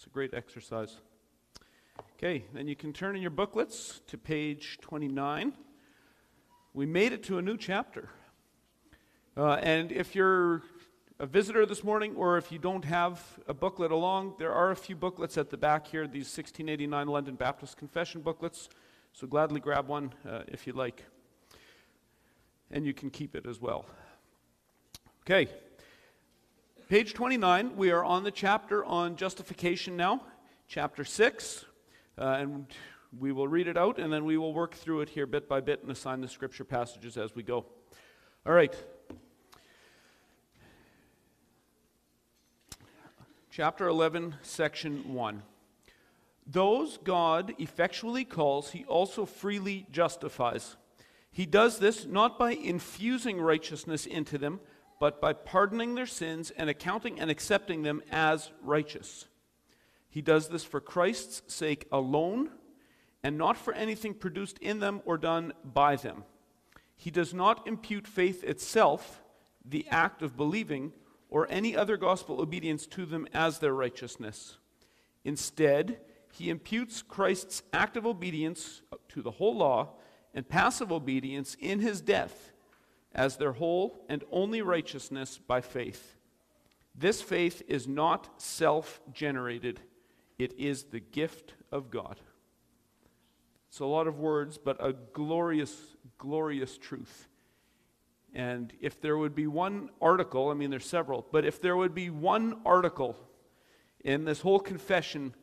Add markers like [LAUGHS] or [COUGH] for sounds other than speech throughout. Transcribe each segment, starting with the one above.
It's a great exercise. Okay, then you can turn in your booklets to page 29. We made it to a new chapter. Uh, and if you're a visitor this morning, or if you don't have a booklet along, there are a few booklets at the back here, these 1689 London Baptist Confession booklets. So gladly grab one uh, if you like. And you can keep it as well. Okay, page 29, we are on the chapter on justification now, chapter 6. Uh, and we will read it out and then we will work through it here bit by bit and assign the scripture passages as we go. All right, chapter 11, section 1. Those God effectually calls, he also freely justifies. He does this not by infusing righteousness into them, but by pardoning their sins and accounting and accepting them as righteous. He does this for Christ's sake alone, and not for anything produced in them or done by them. He does not impute faith itself, the act of believing, or any other gospel obedience to them as their righteousness. Instead, he imputes Christ's active obedience to the whole law and passive obedience in his death as their whole and only righteousness by faith. This faith is not self generated, it is the gift of God. It's a lot of words, but a glorious, glorious truth. And if there would be one article, I mean, there's several, but if there would be one article in this whole confession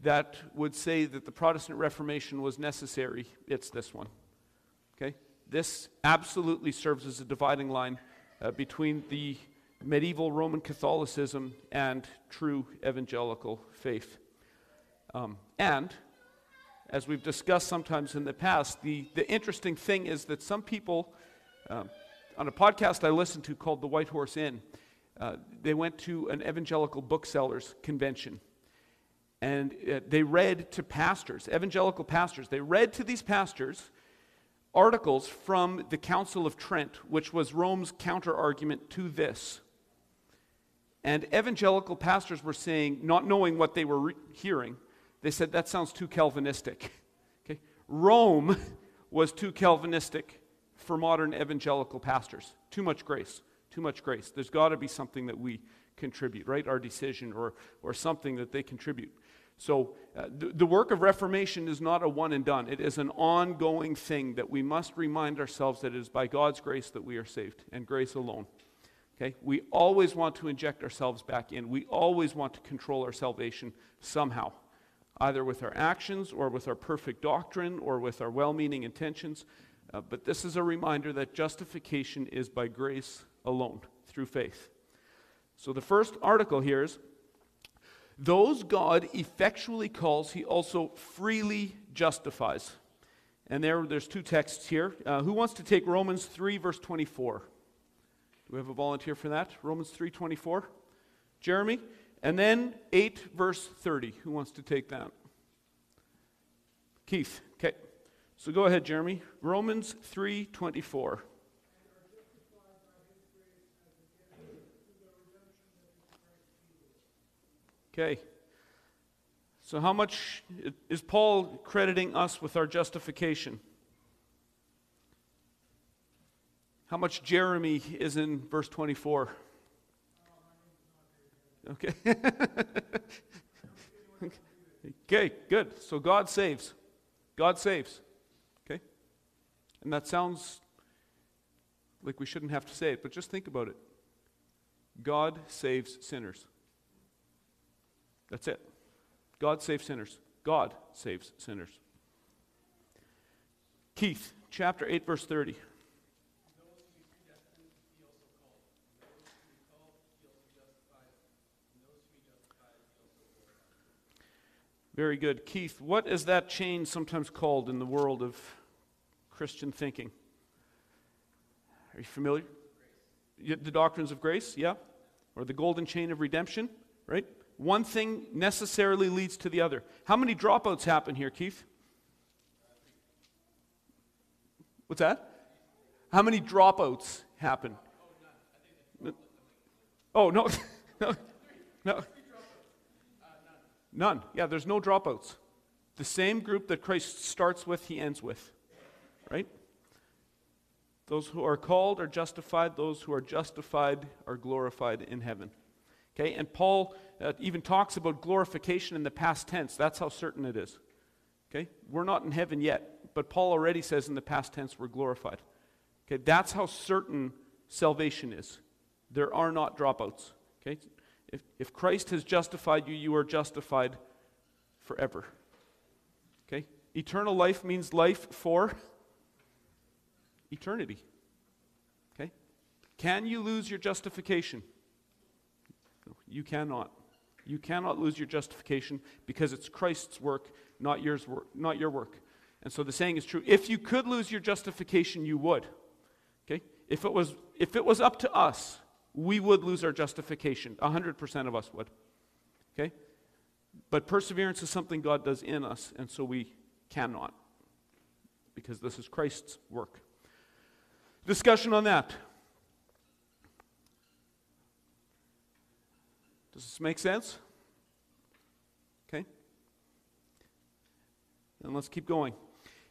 that would say that the Protestant Reformation was necessary, it's this one. Okay? This absolutely serves as a dividing line uh, between the medieval Roman Catholicism and true evangelical faith. Um, and, as we've discussed sometimes in the past, the, the interesting thing is that some people. Um, on a podcast I listened to called The White Horse Inn, uh, they went to an evangelical booksellers convention. And uh, they read to pastors, evangelical pastors. They read to these pastors articles from the Council of Trent, which was Rome's counter argument to this. And evangelical pastors were saying, not knowing what they were re- hearing, they said, that sounds too Calvinistic. [LAUGHS] Okay? Rome [LAUGHS] was too Calvinistic for modern evangelical pastors. Too much grace. Too much grace. There's got to be something that we contribute, right? Our decision or, or something that they contribute. So uh, the, the work of Reformation is not a one and done. It is an ongoing thing that we must remind ourselves that it is by God's grace that we are saved and grace alone. Okay? We always want to inject ourselves back in. We always want to control our salvation somehow, either with our actions or with our perfect doctrine or with our well meaning intentions. Uh, but this is a reminder that justification is by grace alone, through faith. So the first article here is those God effectually calls, he also freely justifies. And there, there's two texts here. Uh, who wants to take Romans 3, verse 24? Do we have a volunteer for that? Romans 3, 24? Jeremy? And then 8, verse 30. Who wants to take that? Keith. Okay. So go ahead, Jeremy. Romans 3:24. Okay. So how much is Paul crediting us with our justification? How much Jeremy is in verse 24? Okay. [LAUGHS] okay, good. So God saves. God saves. Okay? And that sounds like we shouldn't have to say it, but just think about it. God saves sinners. That's it. God saves sinners. God saves sinners. Keith, chapter 8, verse 30. Very good. Keith, what is that chain sometimes called in the world of Christian thinking. Are you familiar? The doctrines of grace, yeah? Or the golden chain of redemption, right? One thing necessarily leads to the other. How many dropouts happen here, Keith? What's that? How many dropouts happen? Oh, [LAUGHS] no. no. No. None. Yeah, there's no dropouts. The same group that Christ starts with, he ends with. Right? Those who are called are justified, those who are justified are glorified in heaven. Okay, and Paul uh, even talks about glorification in the past tense. That's how certain it is. Okay, we're not in heaven yet, but Paul already says in the past tense we're glorified. Okay, that's how certain salvation is. There are not dropouts. Okay, if, if Christ has justified you, you are justified forever. Okay, eternal life means life for eternity. Okay, can you lose your justification? You cannot. You cannot lose your justification because it's Christ's work, not yours work, not your work. And so the saying is true. If you could lose your justification, you would. Okay? If it was if it was up to us, we would lose our justification. 100% of us would. Okay? But perseverance is something God does in us, and so we cannot because this is Christ's work. Discussion on that. Does this make sense? Okay. And let's keep going.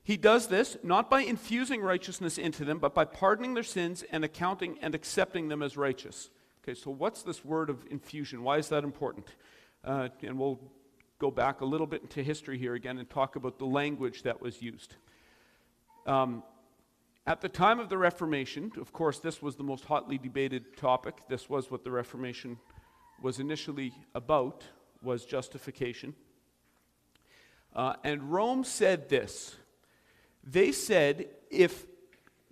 He does this not by infusing righteousness into them, but by pardoning their sins and accounting and accepting them as righteous. Okay, so what's this word of infusion? Why is that important? Uh, and we'll go back a little bit into history here again and talk about the language that was used. Um, at the time of the Reformation, of course, this was the most hotly debated topic. This was what the Reformation was initially about was justification. Uh, and Rome said this. They said if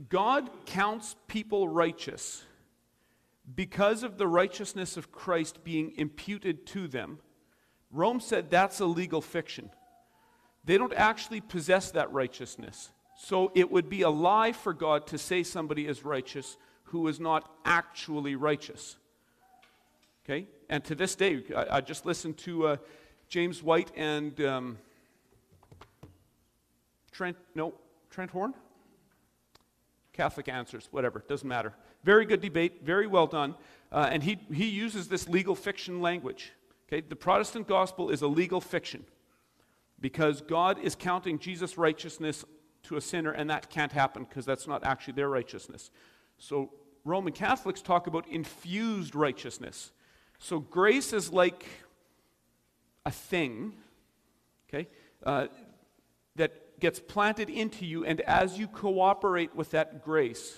God counts people righteous because of the righteousness of Christ being imputed to them, Rome said that's a legal fiction. They don't actually possess that righteousness. So it would be a lie for God to say somebody is righteous who is not actually righteous. Okay? And to this day, I, I just listened to uh, James White and um, Trent, no, Trent Horn? Catholic Answers, whatever, doesn't matter. Very good debate, very well done. Uh, and he, he uses this legal fiction language. Okay? The Protestant gospel is a legal fiction because God is counting Jesus' righteousness to a sinner, and that can't happen because that's not actually their righteousness. So Roman Catholics talk about infused righteousness. So grace is like a thing, okay, uh, that gets planted into you, and as you cooperate with that grace,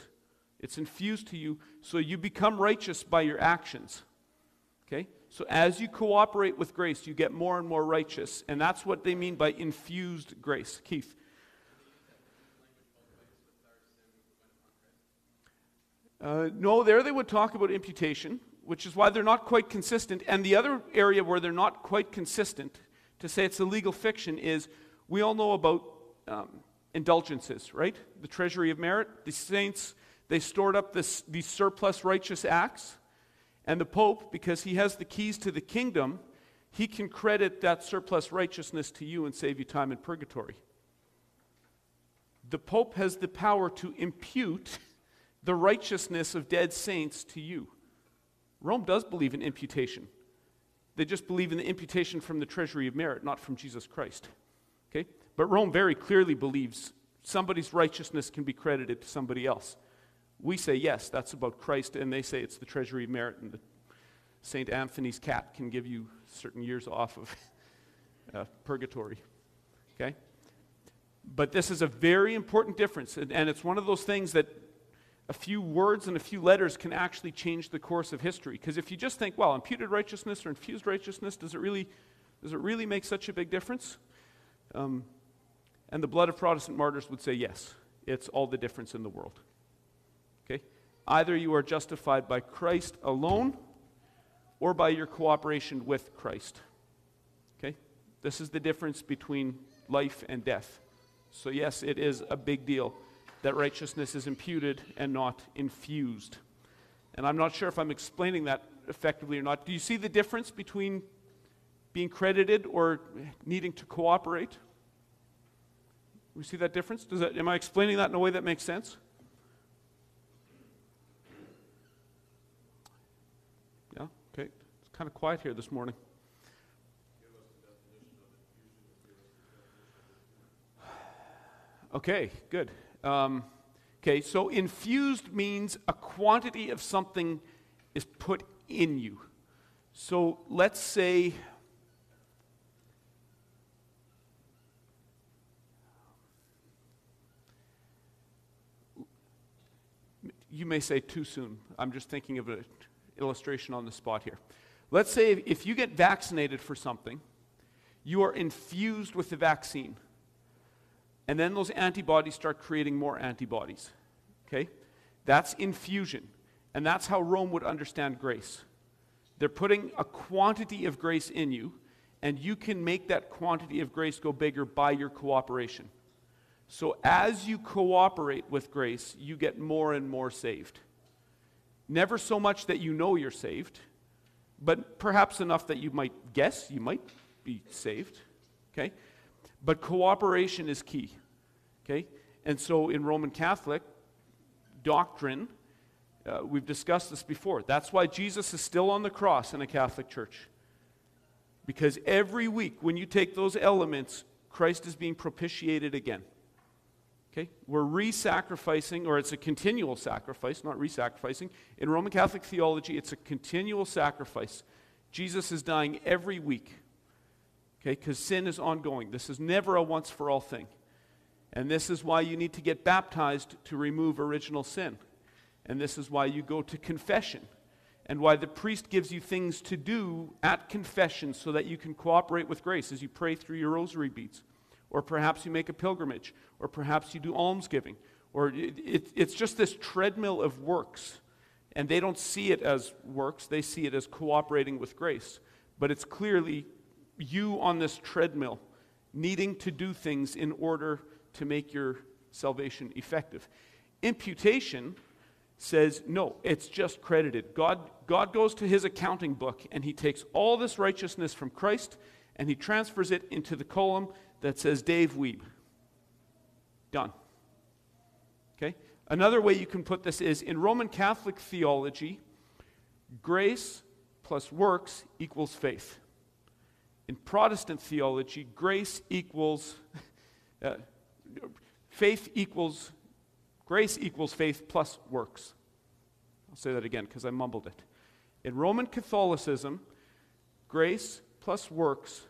it's infused to you, so you become righteous by your actions. Okay? So as you cooperate with grace, you get more and more righteous, and that's what they mean by infused grace. Keith. Uh, no, there they would talk about imputation which is why they're not quite consistent. And the other area where they're not quite consistent, to say it's a legal fiction, is we all know about um, indulgences, right? The treasury of merit. The saints, they stored up this, these surplus righteous acts. And the Pope, because he has the keys to the kingdom, he can credit that surplus righteousness to you and save you time in purgatory. The Pope has the power to impute the righteousness of dead saints to you. Rome does believe in imputation. They just believe in the imputation from the treasury of merit, not from Jesus Christ. Okay? But Rome very clearly believes somebody's righteousness can be credited to somebody else. We say, yes, that's about Christ, and they say it's the treasury of merit, and St. Anthony's cat can give you certain years off of [LAUGHS] uh, purgatory. Okay? But this is a very important difference, and, and it's one of those things that a few words and a few letters can actually change the course of history. Because if you just think, well, imputed righteousness or infused righteousness, does it really, does it really make such a big difference? Um, and the blood of Protestant martyrs would say, yes, it's all the difference in the world. Okay? Either you are justified by Christ alone or by your cooperation with Christ. Okay? This is the difference between life and death. So, yes, it is a big deal that righteousness is imputed and not infused. And I'm not sure if I'm explaining that effectively or not. Do you see the difference between being credited or needing to cooperate? We see that difference? That, am I explaining that in a way that makes sense? Yeah, okay. It's kind of quiet here this morning. [SIGHS] Okay, good. Um, okay, so infused means a quantity of something is put in you. So let's say you may say too soon. I'm just thinking of an illustration on the spot here. Let's say if you get vaccinated for something, you are infused with the vaccine. And then those antibodies start creating more antibodies. Okay? That's infusion. And that's how Rome would understand grace. They're putting a quantity of grace in you, and you can make that quantity of grace go bigger by your cooperation. So as you cooperate with grace, you get more and more saved. Never so much that you know you're saved, but perhaps enough that you might guess you might be saved. Okay? But cooperation is key. Okay? And so in Roman Catholic doctrine, uh, we've discussed this before. That's why Jesus is still on the cross in a Catholic church. Because every week, when you take those elements, Christ is being propitiated again. Okay? We're re sacrificing, or it's a continual sacrifice, not re sacrificing. In Roman Catholic theology, it's a continual sacrifice. Jesus is dying every week. Okay? Because sin is ongoing. This is never a once for all thing. And this is why you need to get baptized to remove original sin. And this is why you go to confession. And why the priest gives you things to do at confession so that you can cooperate with grace as you pray through your rosary beads. Or perhaps you make a pilgrimage or perhaps you do almsgiving, or it, it, it's just this treadmill of works. And they don't see it as works, they see it as cooperating with grace. But it's clearly you on this treadmill needing to do things in order to make your salvation effective. Imputation says, no, it's just credited. God, God goes to his accounting book and he takes all this righteousness from Christ and he transfers it into the column that says Dave Weeb. Done. Okay? Another way you can put this is in Roman Catholic theology, grace plus works equals faith. In Protestant theology, grace equals, [LAUGHS] uh, faith equals, grace equals faith plus works. I'll say that again because I mumbled it. In Roman Catholicism, grace plus works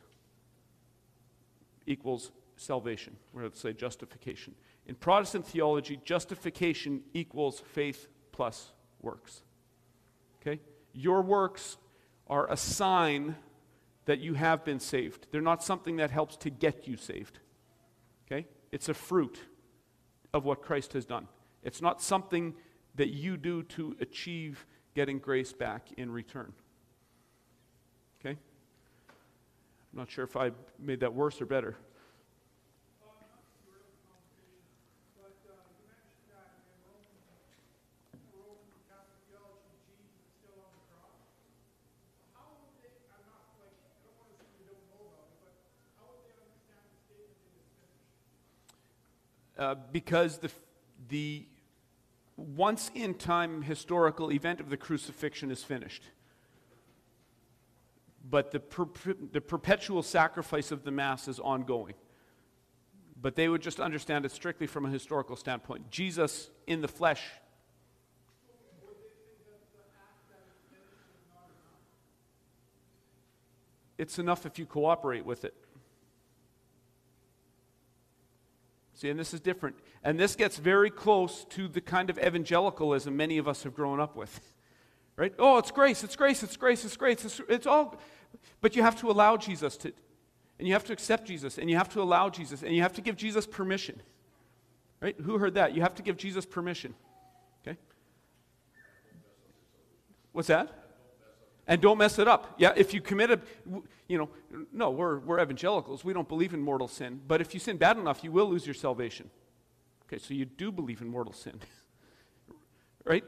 equals salvation. Going to say justification. In Protestant theology, justification equals faith plus works. Okay? Your works are a sign that you have been saved. They're not something that helps to get you saved. Okay? It's a fruit of what Christ has done. It's not something that you do to achieve getting grace back in return. Okay? I'm not sure if I made that worse or better. Uh, because the, the once in time historical event of the crucifixion is finished. But the, per, the perpetual sacrifice of the Mass is ongoing. But they would just understand it strictly from a historical standpoint. Jesus in the flesh. It's enough if you cooperate with it. See, and this is different. And this gets very close to the kind of evangelicalism many of us have grown up with. [LAUGHS] Right? Oh, it's grace, it's grace, it's grace, it's grace. It's, it's all. But you have to allow Jesus to, and you have to accept Jesus, and you have to allow Jesus, and you have to give Jesus permission. Right? Who heard that? You have to give Jesus permission. Okay? What's that? And don't mess it up. Yeah, if you commit a, you know, no, we're, we're evangelicals. We don't believe in mortal sin. But if you sin bad enough, you will lose your salvation. Okay, so you do believe in mortal sin. [LAUGHS] right?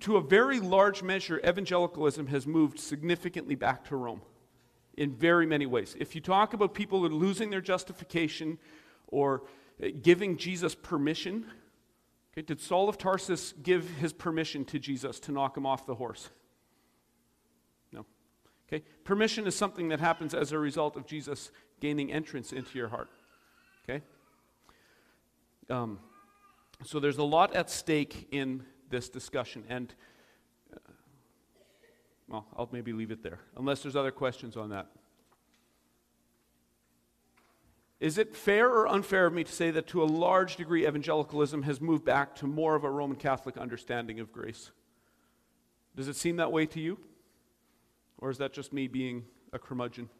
To a very large measure, evangelicalism has moved significantly back to Rome in very many ways. If you talk about people losing their justification or eh, giving Jesus permission, okay, did Saul of Tarsus give his permission to Jesus to knock him off the horse? Okay? Permission is something that happens as a result of Jesus gaining entrance into your heart. Okay? Um, so there's a lot at stake in this discussion, and uh, well, I'll maybe leave it there, unless there's other questions on that. Is it fair or unfair of me to say that to a large degree evangelicalism has moved back to more of a Roman Catholic understanding of grace? Does it seem that way to you? Or is that just me being a curmudgeon?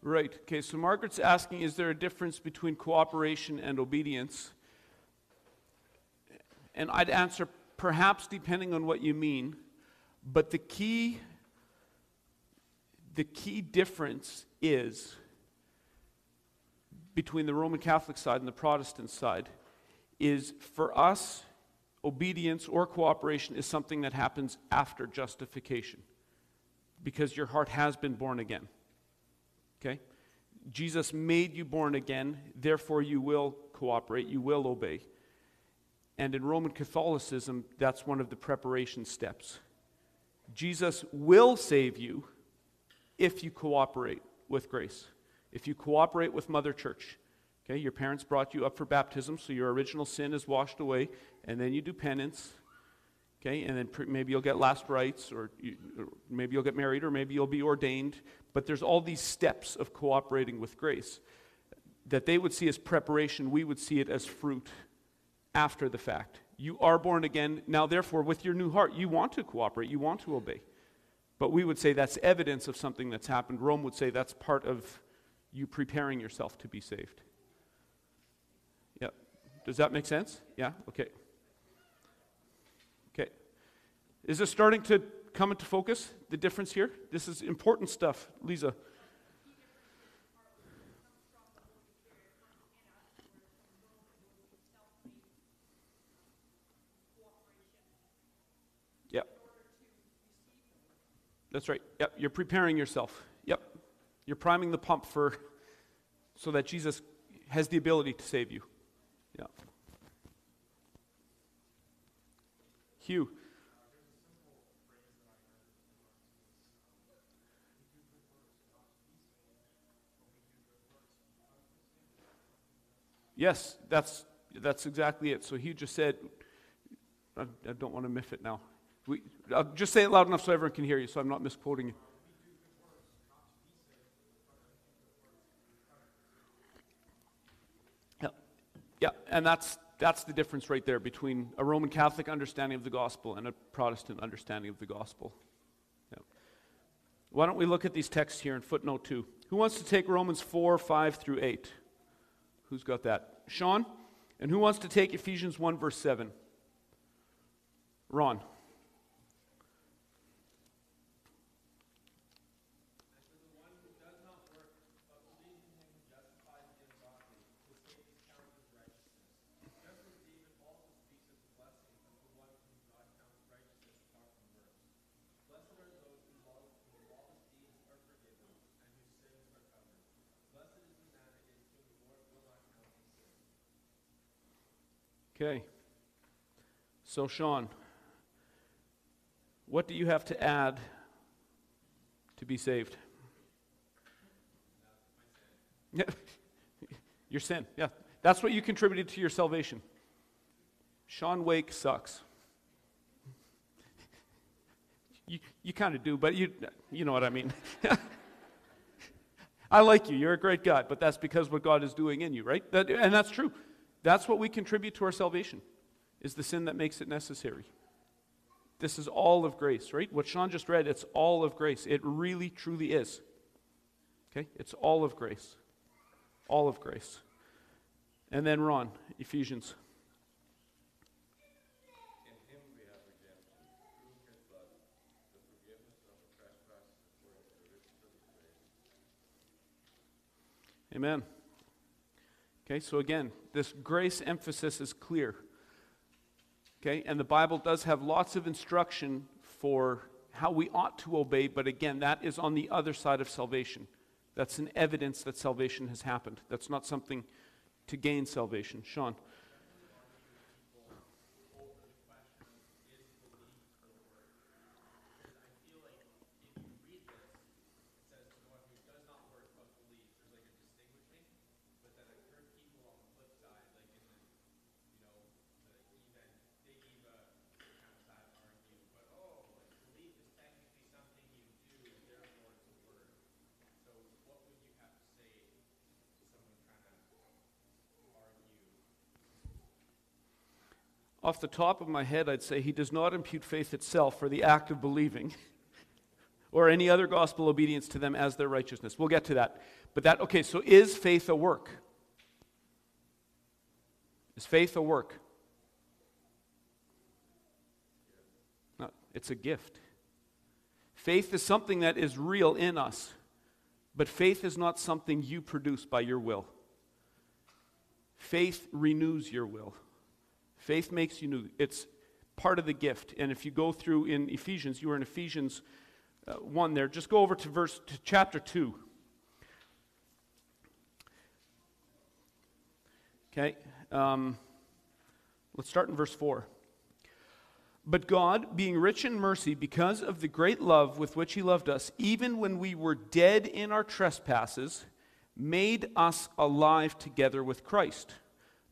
Right. Okay, so Margaret's asking is there a difference between cooperation and obedience? And I'd answer perhaps depending on what you mean, but the key the key difference is between the Roman Catholic side and the Protestant side is for us obedience or cooperation is something that happens after justification because your heart has been born again. Okay? Jesus made you born again, therefore you will cooperate, you will obey. And in Roman Catholicism, that's one of the preparation steps. Jesus will save you if you cooperate with grace, if you cooperate with Mother Church. Okay, your parents brought you up for baptism, so your original sin is washed away, and then you do penance, Okay, and then maybe you'll get last rites, or, you, or maybe you'll get married, or maybe you'll be ordained. But there's all these steps of cooperating with grace that they would see as preparation, we would see it as fruit after the fact. You are born again. Now, therefore, with your new heart, you want to cooperate, you want to obey. But we would say that's evidence of something that's happened. Rome would say that's part of you preparing yourself to be saved. Yeah. Does that make sense? Yeah? Okay. Okay. Is this starting to come into focus, the difference here? This is important stuff, Lisa. That's right. Yep, you're preparing yourself. Yep. You're priming the pump for so that Jesus has the ability to save you. Yeah. Hugh. Yes, that's, that's exactly it. So he just said, I, I don't want to miff it now. We, I'll just say it loud enough so everyone can hear you, so I'm not misquoting you. Yeah, yeah, and that's that's the difference right there between a Roman Catholic understanding of the gospel and a Protestant understanding of the gospel. Yeah. Why don't we look at these texts here in footnote two? Who wants to take Romans 4, 5 through 8? Who's got that? Sean? And who wants to take Ephesians 1, verse 7? Ron. Okay. So, Sean, what do you have to add to be saved? [LAUGHS] Your sin. Yeah. That's what you contributed to your salvation. Sean Wake sucks. You, you kind of do, but you, you know what I mean. [LAUGHS] I like you. You're a great guy, but that's because what God is doing in you, right? That, and that's true. That's what we contribute to our salvation, is the sin that makes it necessary. This is all of grace, right? What Sean just read, it's all of grace. It really, truly is. Okay? It's all of grace. All of grace. And then Ron, Ephesians. Amen. Okay, so again, this grace emphasis is clear. Okay, and the Bible does have lots of instruction for how we ought to obey, but again, that is on the other side of salvation. That's an evidence that salvation has happened. That's not something to gain salvation. Sean. Off the top of my head, I'd say he does not impute faith itself for the act of believing [LAUGHS] or any other gospel obedience to them as their righteousness. We'll get to that. But that, okay, so is faith a work? Is faith a work? No, it's a gift. Faith is something that is real in us, but faith is not something you produce by your will. Faith renews your will. Faith makes you new. It's part of the gift. And if you go through in Ephesians, you are in Ephesians uh, 1 there. Just go over to verse to chapter 2. Okay. Um, let's start in verse 4. But God, being rich in mercy, because of the great love with which He loved us, even when we were dead in our trespasses, made us alive together with Christ.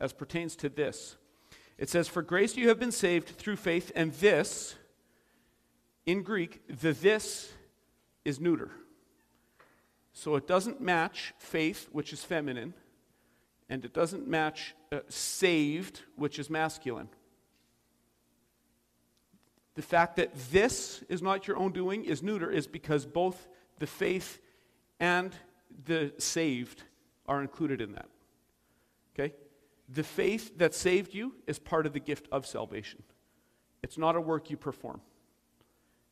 as pertains to this. It says, For grace you have been saved through faith, and this, in Greek, the this is neuter. So it doesn't match faith, which is feminine, and it doesn't match uh, saved, which is masculine. The fact that this is not your own doing is neuter is because both the faith and the saved are included in that. Okay? The faith that saved you is part of the gift of salvation. It's not a work you perform.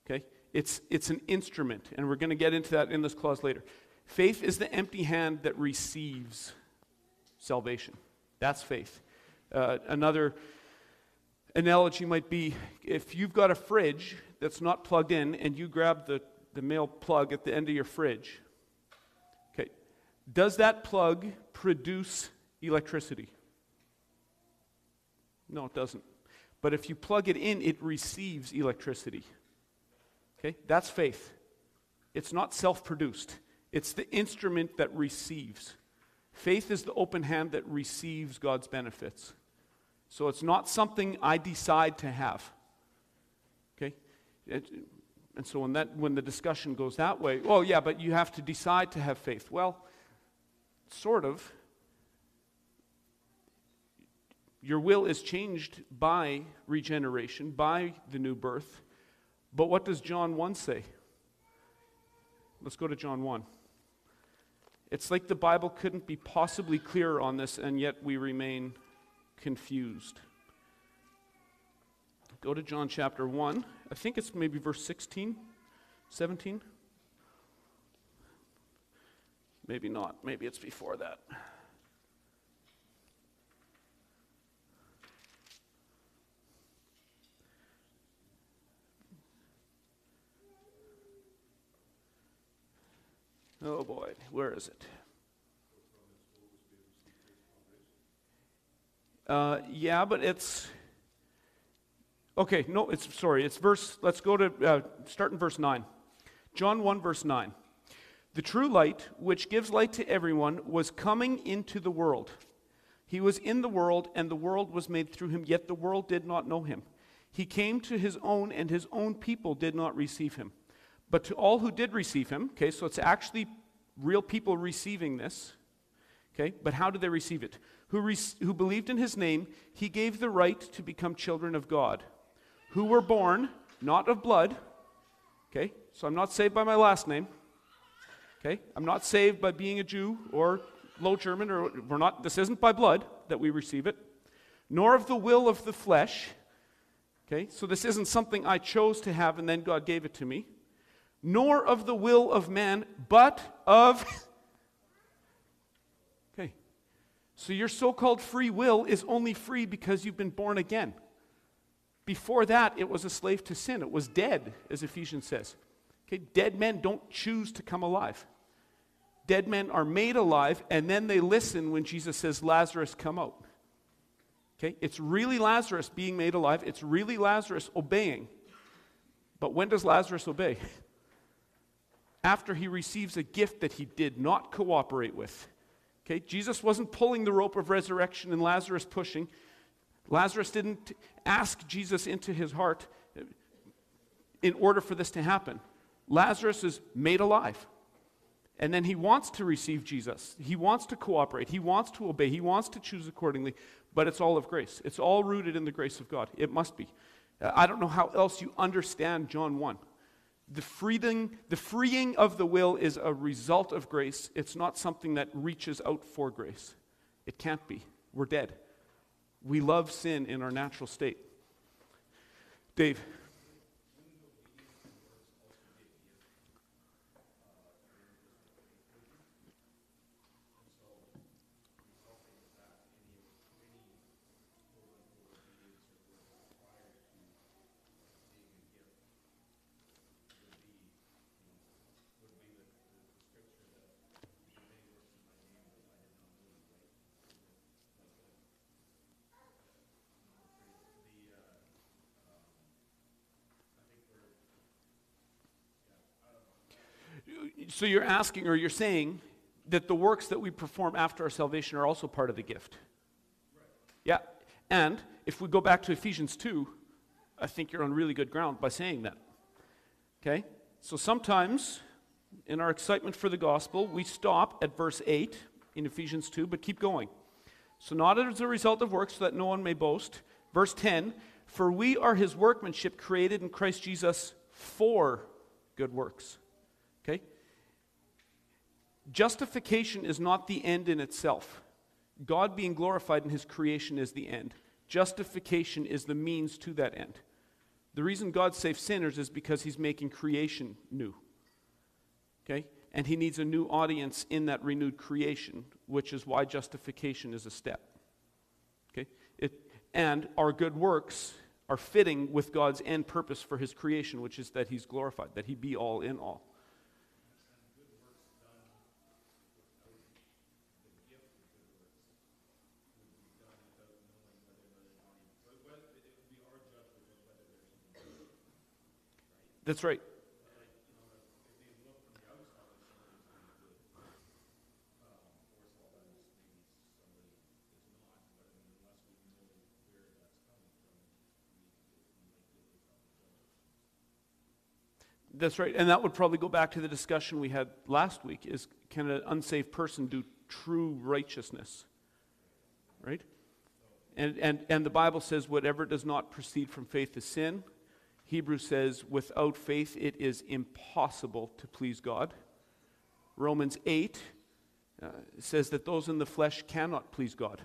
Okay? It's, it's an instrument, and we're going to get into that in this clause later. Faith is the empty hand that receives salvation. That's faith. Uh, another analogy might be if you've got a fridge that's not plugged in and you grab the, the male plug at the end of your fridge, okay, does that plug produce electricity? No, it doesn't. But if you plug it in, it receives electricity. Okay? That's faith. It's not self produced, it's the instrument that receives. Faith is the open hand that receives God's benefits. So it's not something I decide to have. Okay? It, and so when, that, when the discussion goes that way, oh, yeah, but you have to decide to have faith. Well, sort of. Your will is changed by regeneration, by the new birth. But what does John 1 say? Let's go to John 1. It's like the Bible couldn't be possibly clearer on this, and yet we remain confused. Go to John chapter 1. I think it's maybe verse 16, 17. Maybe not. Maybe it's before that. Oh boy, where is it? Uh, yeah, but it's. Okay, no, it's sorry. It's verse. Let's go to uh, start in verse 9. John 1, verse 9. The true light, which gives light to everyone, was coming into the world. He was in the world, and the world was made through him, yet the world did not know him. He came to his own, and his own people did not receive him. But to all who did receive him, okay, so it's actually real people receiving this, okay, but how did they receive it? Who, re- who believed in his name, he gave the right to become children of God, who were born not of blood, Okay? So I'm not saved by my last name. Okay? I'm not saved by being a Jew or low German or we're not this isn't by blood that we receive it, nor of the will of the flesh. Okay? So this isn't something I chose to have and then God gave it to me. Nor of the will of man, but of [LAUGHS] Okay. So your so-called free will is only free because you've been born again. Before that, it was a slave to sin. It was dead, as Ephesians says. Okay, dead men don't choose to come alive. Dead men are made alive, and then they listen when Jesus says, Lazarus, come out. Okay, it's really Lazarus being made alive. It's really Lazarus obeying. But when does Lazarus obey? [LAUGHS] After he receives a gift that he did not cooperate with. Okay, Jesus wasn't pulling the rope of resurrection and Lazarus pushing. Lazarus didn't ask Jesus into his heart in order for this to happen. Lazarus is made alive. And then he wants to receive Jesus. He wants to cooperate. He wants to obey. He wants to choose accordingly. But it's all of grace. It's all rooted in the grace of God. It must be. I don't know how else you understand John 1. The freeing, the freeing of the will is a result of grace. It's not something that reaches out for grace. It can't be. We're dead. We love sin in our natural state. Dave. So you're asking or you're saying that the works that we perform after our salvation are also part of the gift. Right. Yeah. And if we go back to Ephesians 2, I think you're on really good ground by saying that. Okay? So sometimes in our excitement for the gospel, we stop at verse 8 in Ephesians 2, but keep going. So, not as a result of works, so that no one may boast. Verse 10 For we are his workmanship created in Christ Jesus for good works. Okay? Justification is not the end in itself. God being glorified in his creation is the end. Justification is the means to that end. The reason God saves sinners is because he's making creation new. Okay? And he needs a new audience in that renewed creation, which is why justification is a step. Okay? It, and our good works are fitting with God's end purpose for his creation, which is that he's glorified, that he be all in all. That's right. That's right. And that would probably go back to the discussion we had last week is can an unsaved person do true righteousness? Right? And, and, and the Bible says whatever does not proceed from faith is sin. Hebrews says, without faith, it is impossible to please God. Romans 8 uh, says that those in the flesh cannot please God.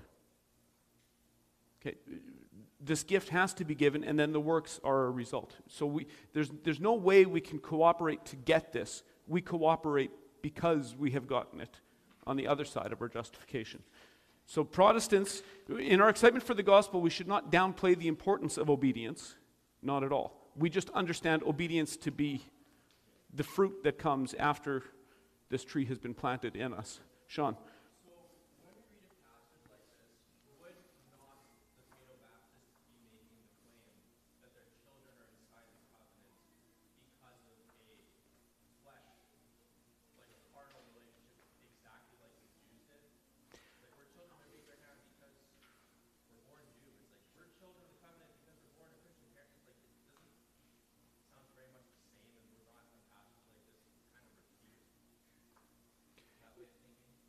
Okay, this gift has to be given, and then the works are a result. So we, there's, there's no way we can cooperate to get this. We cooperate because we have gotten it on the other side of our justification. So, Protestants, in our excitement for the gospel, we should not downplay the importance of obedience, not at all we just understand obedience to be the fruit that comes after this tree has been planted in us. Sean.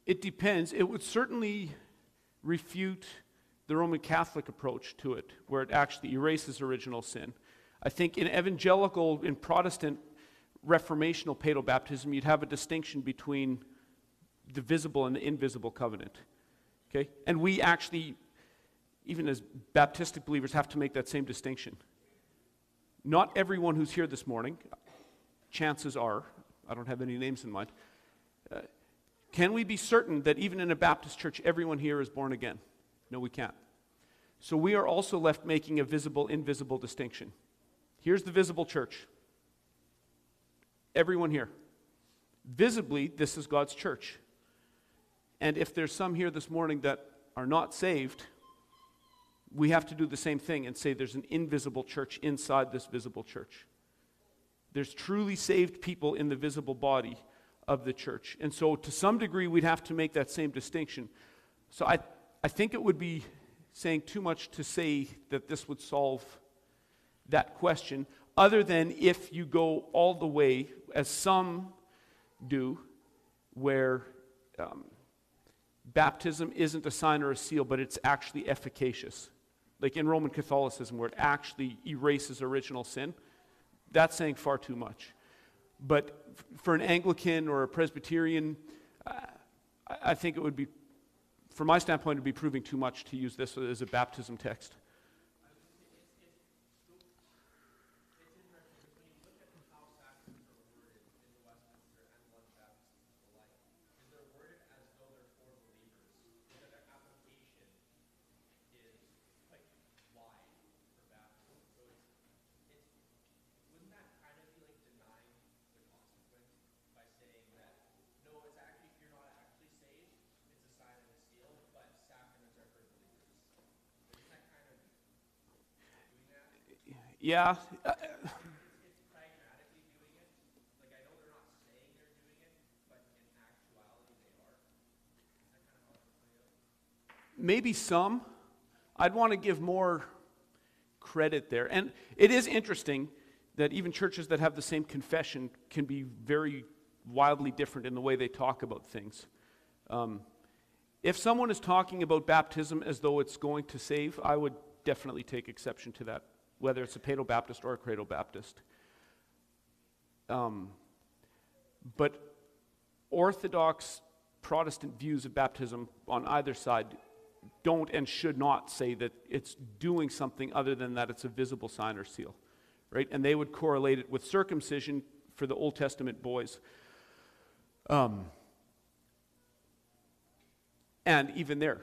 It depends. It would certainly refute the Roman Catholic approach to it, where it actually erases original sin. I think in evangelical, in Protestant reformational paedobaptism, you'd have a distinction between the visible and the invisible covenant. Okay? And we actually, even as Baptistic believers, have to make that same distinction. Not everyone who's here this morning, chances are, I don't have any names in mind, can we be certain that even in a Baptist church, everyone here is born again? No, we can't. So we are also left making a visible invisible distinction. Here's the visible church. Everyone here. Visibly, this is God's church. And if there's some here this morning that are not saved, we have to do the same thing and say there's an invisible church inside this visible church. There's truly saved people in the visible body of the church. And so, to some degree, we'd have to make that same distinction. So, I, I think it would be saying too much to say that this would solve that question, other than if you go all the way, as some do, where um, baptism isn't a sign or a seal, but it's actually efficacious. Like in Roman Catholicism, where it actually erases original sin. That's saying far too much. But for an Anglican or a Presbyterian, I think it would be, from my standpoint, it would be proving too much to use this as a baptism text. Yeah. Maybe some. I'd want to give more credit there. And it is interesting that even churches that have the same confession can be very wildly different in the way they talk about things. Um, if someone is talking about baptism as though it's going to save, I would definitely take exception to that whether it's a Paedo Baptist or a Credo Baptist. Um, but Orthodox Protestant views of baptism on either side don't and should not say that it's doing something other than that it's a visible sign or seal, right? And they would correlate it with circumcision for the Old Testament boys. Um, and even there,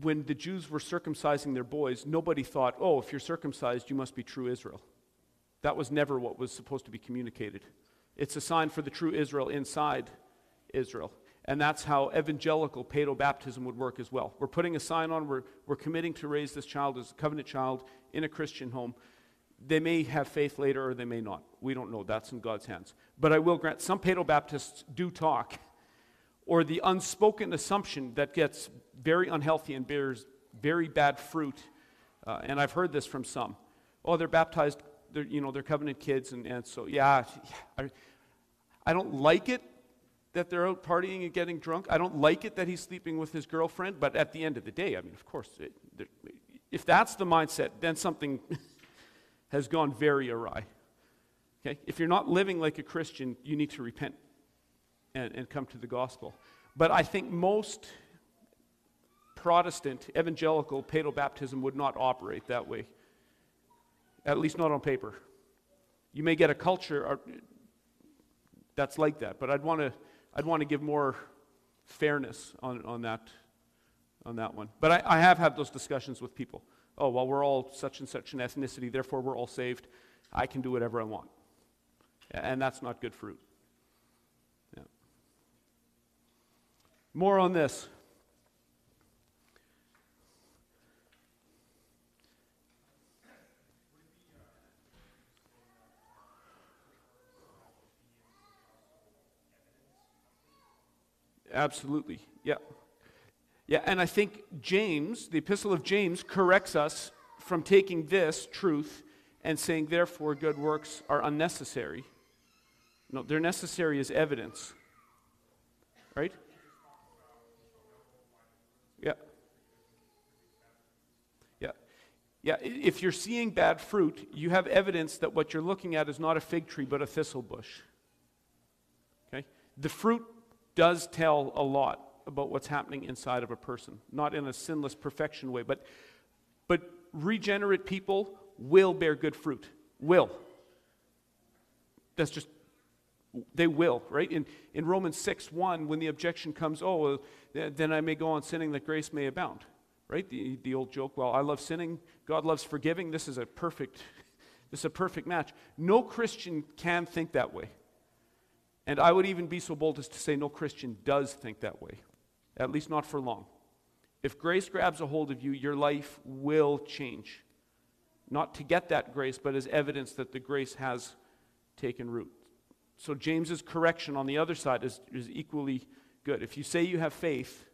when the Jews were circumcising their boys, nobody thought, oh, if you're circumcised, you must be true Israel. That was never what was supposed to be communicated. It's a sign for the true Israel inside Israel. And that's how evangelical paedo baptism would work as well. We're putting a sign on, we're, we're committing to raise this child as a covenant child in a Christian home. They may have faith later or they may not. We don't know. That's in God's hands. But I will grant some paedo Baptists do talk or the unspoken assumption that gets very unhealthy and bears very bad fruit. Uh, and I've heard this from some. Oh, they're baptized, they're, you know, they're covenant kids. And, and so, yeah, I, I don't like it that they're out partying and getting drunk. I don't like it that he's sleeping with his girlfriend. But at the end of the day, I mean, of course, it, if that's the mindset, then something [LAUGHS] has gone very awry. Okay? If you're not living like a Christian, you need to repent and, and come to the gospel. But I think most Protestant, evangelical, paedo baptism would not operate that way, at least not on paper. You may get a culture uh, that's like that, but I'd want to I'd want to give more fairness on, on, that, on that one. But I, I have had those discussions with people. Oh, well, we're all such and such an ethnicity, therefore we're all saved. I can do whatever I want. And that's not good fruit. Yeah. More on this. Absolutely. Yeah. Yeah, and I think James, the epistle of James, corrects us from taking this truth and saying, therefore, good works are unnecessary. No, they're necessary as evidence. Right? Yeah. Yeah. Yeah. If you're seeing bad fruit, you have evidence that what you're looking at is not a fig tree, but a thistle bush. Okay? The fruit does tell a lot about what's happening inside of a person, not in a sinless perfection way, but, but regenerate people will bear good fruit. Will. That's just, they will, right? In, in Romans 6 1, when the objection comes, oh, well, then I may go on sinning that grace may abound, right? The, the old joke, well, I love sinning, God loves forgiving. This is a perfect, [LAUGHS] this is a perfect match. No Christian can think that way. And I would even be so bold as to say no Christian does think that way, at least not for long. If grace grabs a hold of you, your life will change. Not to get that grace, but as evidence that the grace has taken root. So James's correction on the other side is, is equally good. If you say you have faith,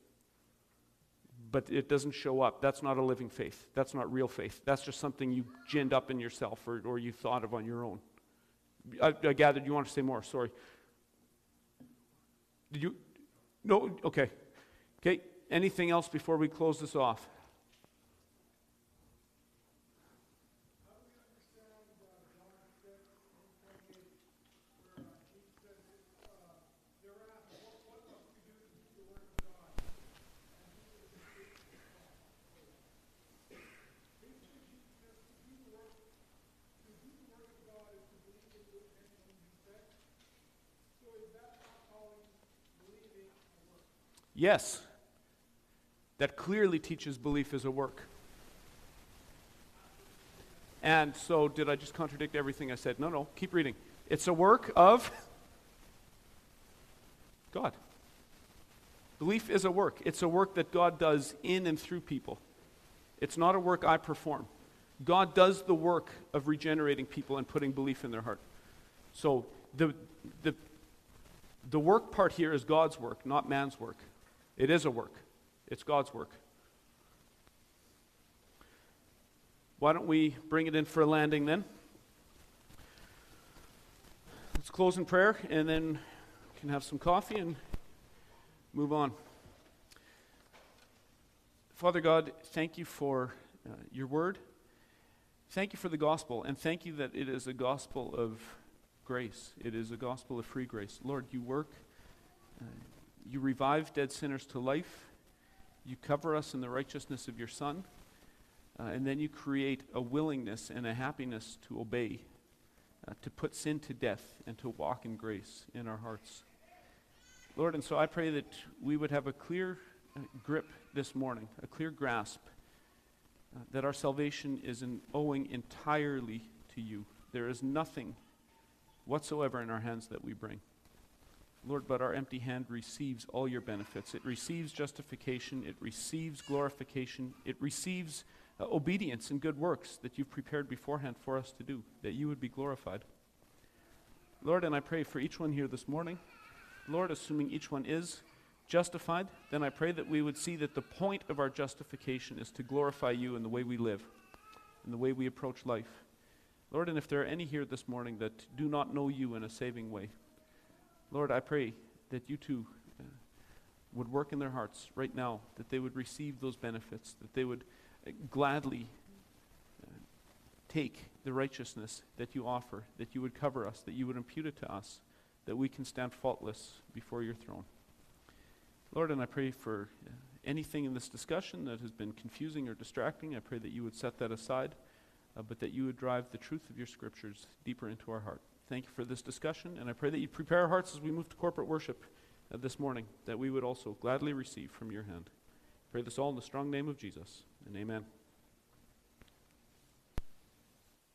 but it doesn't show up, that's not a living faith. That's not real faith. That's just something you ginned up in yourself or, or you thought of on your own. I, I gathered you want to say more. Sorry. Did you? No? Okay. Okay. Anything else before we close this off? Yes. That clearly teaches belief is a work. And so, did I just contradict everything I said? No, no, keep reading. It's a work of God. Belief is a work. It's a work that God does in and through people. It's not a work I perform. God does the work of regenerating people and putting belief in their heart. So, the, the, the work part here is God's work, not man's work. It is a work, it's God's work. Why don't we bring it in for a landing then? Let's close in prayer and then we can have some coffee and move on. Father God, thank you for uh, your word. Thank you for the gospel, and thank you that it is a gospel of grace. It is a gospel of free grace. Lord, you work. Uh, you revive dead sinners to life. You cover us in the righteousness of your Son. Uh, and then you create a willingness and a happiness to obey, uh, to put sin to death, and to walk in grace in our hearts. Lord, and so I pray that we would have a clear uh, grip this morning, a clear grasp uh, that our salvation is in owing entirely to you. There is nothing whatsoever in our hands that we bring. Lord, but our empty hand receives all your benefits. It receives justification, it receives glorification, it receives uh, obedience and good works that you've prepared beforehand for us to do, that you would be glorified. Lord, and I pray for each one here this morning. Lord, assuming each one is justified, then I pray that we would see that the point of our justification is to glorify you in the way we live, in the way we approach life. Lord, and if there are any here this morning that do not know you in a saving way, Lord, I pray that you too uh, would work in their hearts right now, that they would receive those benefits, that they would uh, gladly uh, take the righteousness that you offer, that you would cover us, that you would impute it to us, that we can stand faultless before your throne. Lord, and I pray for anything in this discussion that has been confusing or distracting, I pray that you would set that aside, but that you would drive the truth of your scriptures deeper into our heart. Thank you for this discussion, and I pray that you prepare our hearts as we move to corporate worship uh, this morning, that we would also gladly receive from your hand. Pray this all in the strong name of Jesus, and amen.